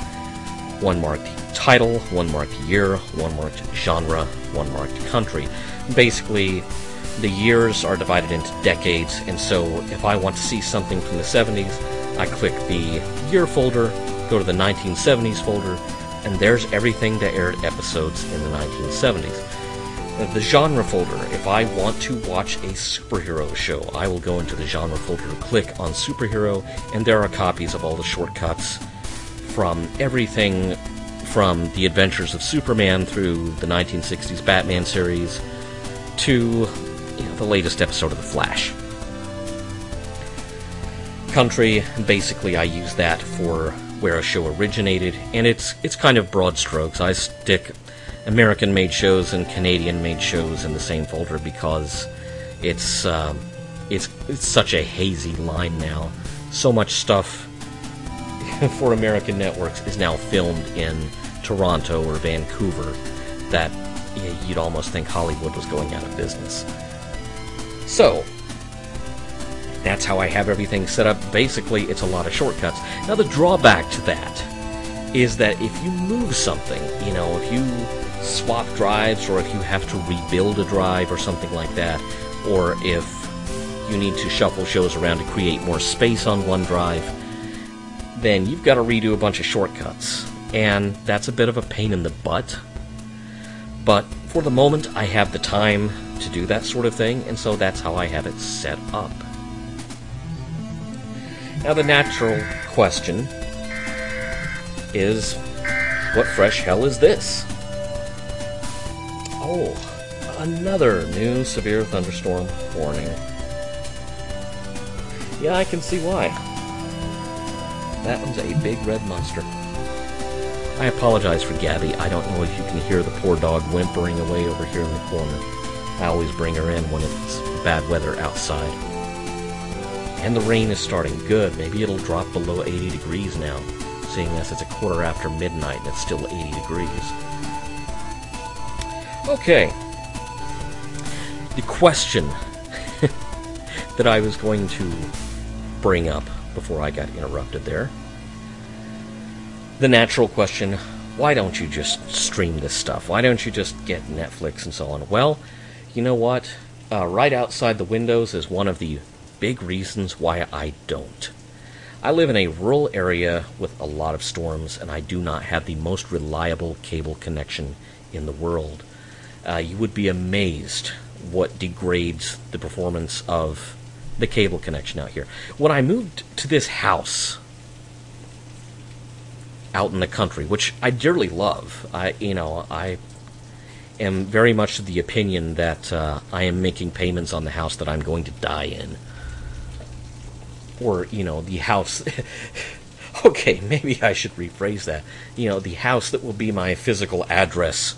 one marked title, one marked year, one marked genre, one marked country. Basically, the years are divided into decades, and so if I want to see something from the 70s, I click the year folder, go to the 1970s folder, and there's everything that aired episodes in the 1970s. Uh, the genre folder, if I want to watch a superhero show, I will go into the genre folder, click on superhero, and there are copies of all the shortcuts from everything from the adventures of Superman through the 1960s Batman series to you know, the latest episode of The Flash. Country, basically, I use that for where a show originated, and it's it's kind of broad strokes. I stick American-made shows and Canadian-made shows in the same folder because it's uh, it's it's such a hazy line now. So much stuff for American networks is now filmed in Toronto or Vancouver that you'd almost think Hollywood was going out of business. So, that's how I have everything set up. Basically, it's a lot of shortcuts. Now, the drawback to that is that if you move something, you know, if you swap drives or if you have to rebuild a drive or something like that, or if you need to shuffle shows around to create more space on one drive, then you've got to redo a bunch of shortcuts. And that's a bit of a pain in the butt. But for the moment, I have the time to do that sort of thing, and so that's how I have it set up. Now, the natural question is what fresh hell is this? Oh, another new severe thunderstorm warning. Yeah, I can see why. That one's a big red monster. I apologize for Gabby. I don't know if you can hear the poor dog whimpering away over here in the corner. I always bring her in when it's bad weather outside. And the rain is starting good. Maybe it'll drop below 80 degrees now, seeing as it's a quarter after midnight and it's still 80 degrees. Okay. The question that I was going to bring up before I got interrupted there. The natural question why don't you just stream this stuff? Why don't you just get Netflix and so on? Well, you know what? Uh, right outside the windows is one of the big reasons why I don't. I live in a rural area with a lot of storms, and I do not have the most reliable cable connection in the world. Uh, you would be amazed what degrades the performance of the cable connection out here. When I moved to this house out in the country, which I dearly love, I you know I am very much of the opinion that uh, I am making payments on the house that I'm going to die in, or you know the house. okay, maybe I should rephrase that. You know, the house that will be my physical address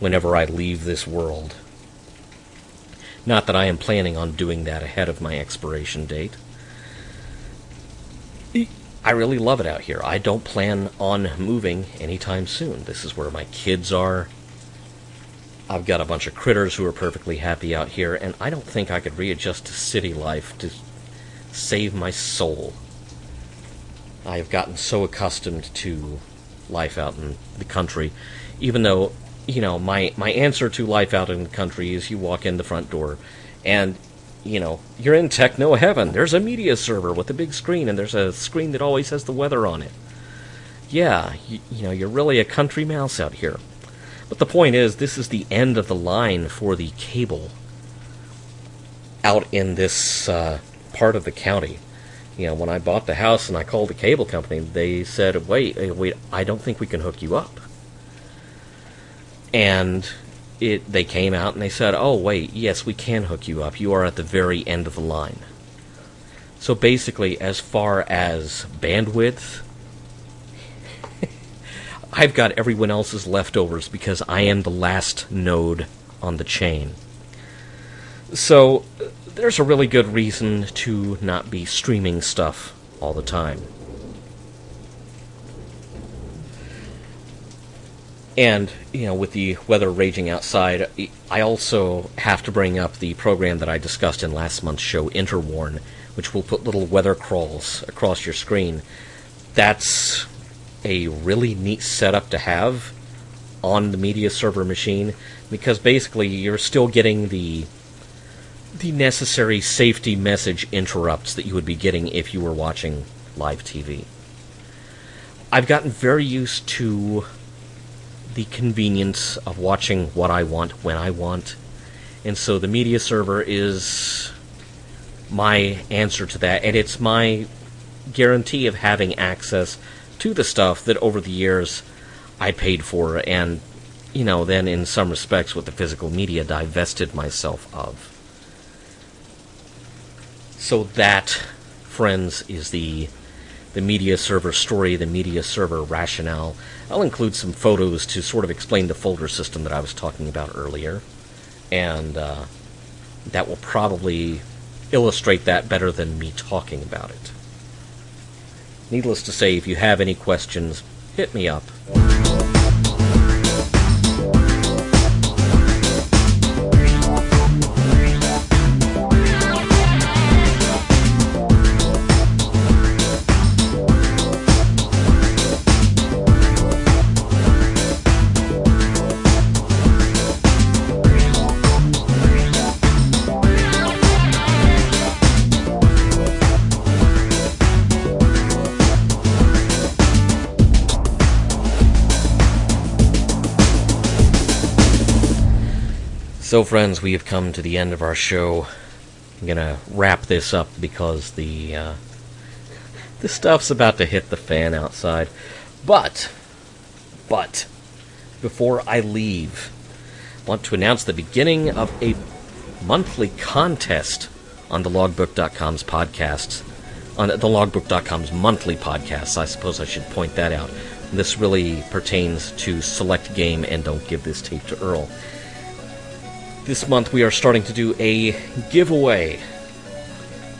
whenever I leave this world. Not that I am planning on doing that ahead of my expiration date. I really love it out here. I don't plan on moving anytime soon. This is where my kids are. I've got a bunch of critters who are perfectly happy out here, and I don't think I could readjust to city life to save my soul. I have gotten so accustomed to life out in the country, even though you know, my, my answer to life out in the country is you walk in the front door and, you know, you're in techno heaven. There's a media server with a big screen and there's a screen that always has the weather on it. yeah, you, you know, you're really a country mouse out here. But the point is, this is the end of the line for the cable out in this uh, part of the county. You know, when I bought the house and I called the cable company, they said, "Wait, eh, wait, I don't think we can hook you up." And it, they came out and they said, "Oh, wait, yes, we can hook you up. You are at the very end of the line." So basically, as far as bandwidth, I've got everyone else's leftovers because I am the last node on the chain. So uh, there's a really good reason to not be streaming stuff all the time. And, you know, with the weather raging outside, I also have to bring up the program that I discussed in last month's show, Interwarn, which will put little weather crawls across your screen. That's a really neat setup to have on the media server machine because basically you're still getting the the necessary safety message interrupts that you would be getting if you were watching live TV. I've gotten very used to the convenience of watching what I want when I want, and so the media server is my answer to that, and it's my guarantee of having access to the stuff that over the years I paid for, and, you know, then in some respects with the physical media divested myself of. So that, friends, is the the media server story, the media server rationale. I'll include some photos to sort of explain the folder system that I was talking about earlier, and uh, that will probably illustrate that better than me talking about it. Needless to say, if you have any questions, hit me up. So, friends, we have come to the end of our show. I'm gonna wrap this up because the uh, the stuff's about to hit the fan outside. But, but, before I leave, I want to announce the beginning of a monthly contest on the logbook.com's podcasts, on the logbook.com's monthly podcasts. I suppose I should point that out. This really pertains to select game and don't give this tape to Earl this month we are starting to do a giveaway.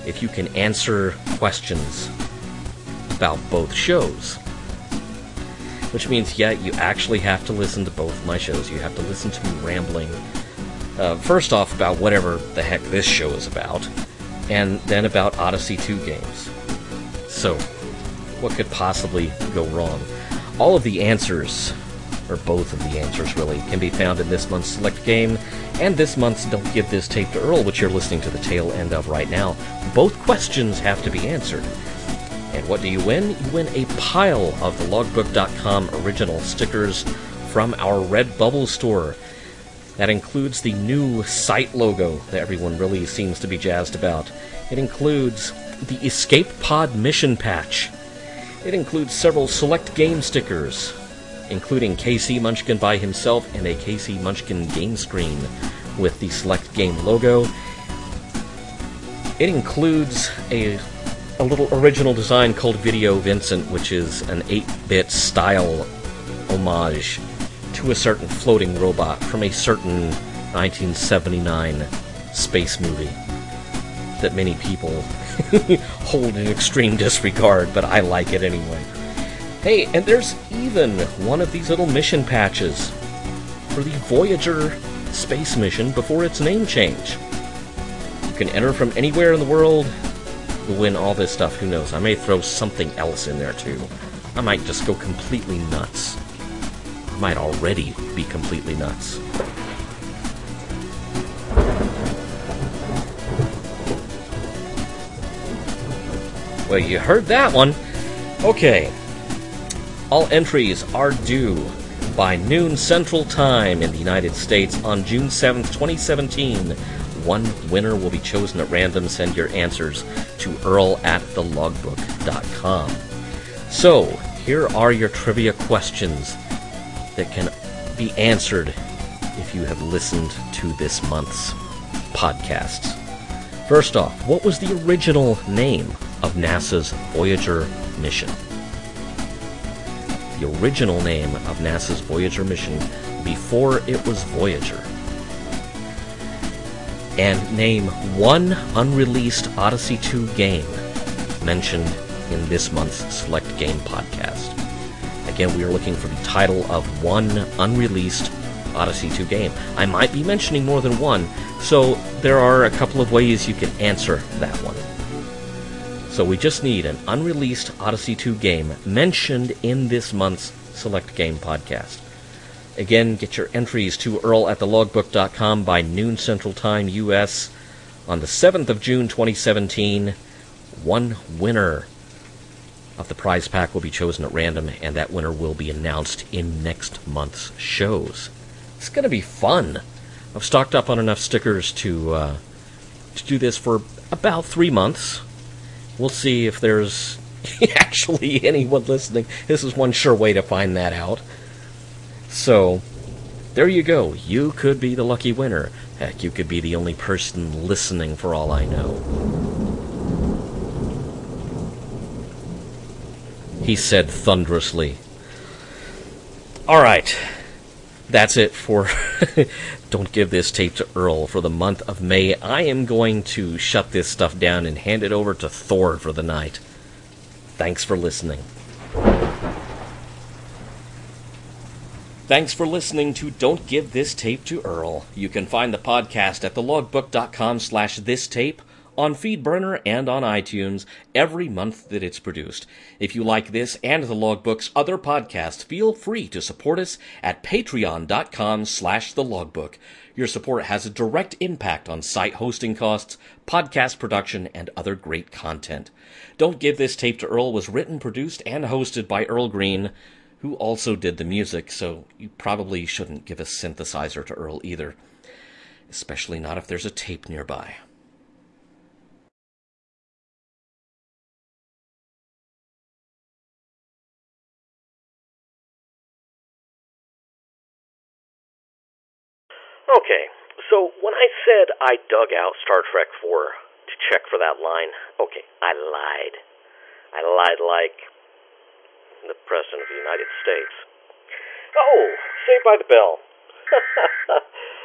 If you can answer questions about both shows. Which means, yeah, you actually have to listen to both my shows. You have to listen to me rambling, uh, first off, about whatever the heck this show is about, and then about Odyssey 2 games. So, what could possibly go wrong? All of the answers or both of the answers really, can be found in this month's select game and this month's Don't Give This Tape to Earl, which you're listening to the tail end of right now. Both questions have to be answered. And what do you win? You win a pile of the logbook.com original stickers from our Redbubble store. That includes the new site logo that everyone really seems to be jazzed about. It includes the Escape Pod mission patch. It includes several select game stickers, including KC Munchkin by himself and a KC Munchkin game screen with the Select Game logo. It includes a, a little original design called Video Vincent, which is an 8 bit style homage to a certain floating robot from a certain 1979 space movie that many people hold in extreme disregard, but I like it anyway. Hey, and there's even one of these little mission patches for the Voyager space mission before its name change. You can enter from anywhere in the world. Win all this stuff. Who knows? I may throw something else in there too. I might just go completely nuts. I might already be completely nuts. Well, you heard that one. Okay, All entries are due by noon Central Time in the United States on June 7th, 2017. One winner will be chosen at random. Send your answers to earl at thelogbook.com. So, here are your trivia questions that can be answered if you have listened to this month's podcast. First off, what was the original name of NASA's Voyager mission? The original name of NASA's Voyager mission before it was Voyager. And name one unreleased Odyssey 2 game mentioned in this month's Select Game podcast. Again, we are looking for the title of one unreleased Odyssey 2 game. I might be mentioning more than one, so there are a couple of ways you can answer that one. So we just need an unreleased Odyssey 2 game mentioned in this month's Select Game podcast. Again, get your entries to earl at thelogbook.com by noon Central Time US on the 7th of June 2017. One winner of the prize pack will be chosen at random, and that winner will be announced in next month's shows. It's going to be fun. I've stocked up on enough stickers to uh, to do this for about three months. We'll see if there's actually anyone listening. This is one sure way to find that out. So, there you go. You could be the lucky winner. Heck, you could be the only person listening for all I know. He said thunderously. All right. That's it for Don't Give This Tape to Earl for the month of May. I am going to shut this stuff down and hand it over to Thor for the night. Thanks for listening. Thanks for listening to Don't Give This Tape to Earl. You can find the podcast at thelogbook.com slash this tape, on FeedBurner and on iTunes every month that it's produced. If you like this and the Logbook's other podcasts, feel free to support us at patreon.com slash the logbook. Your support has a direct impact on site hosting costs, podcast production, and other great content. Don't Give This Tape to Earl was written, produced, and hosted by Earl Green, who also did the music, so you probably shouldn't give a synthesizer to Earl either. Especially not if there's a tape nearby. Okay, so when I said I dug out Star Trek 4 to check for that line, okay, I lied. I lied like the President of the United States. Oh, Saved by the Bell.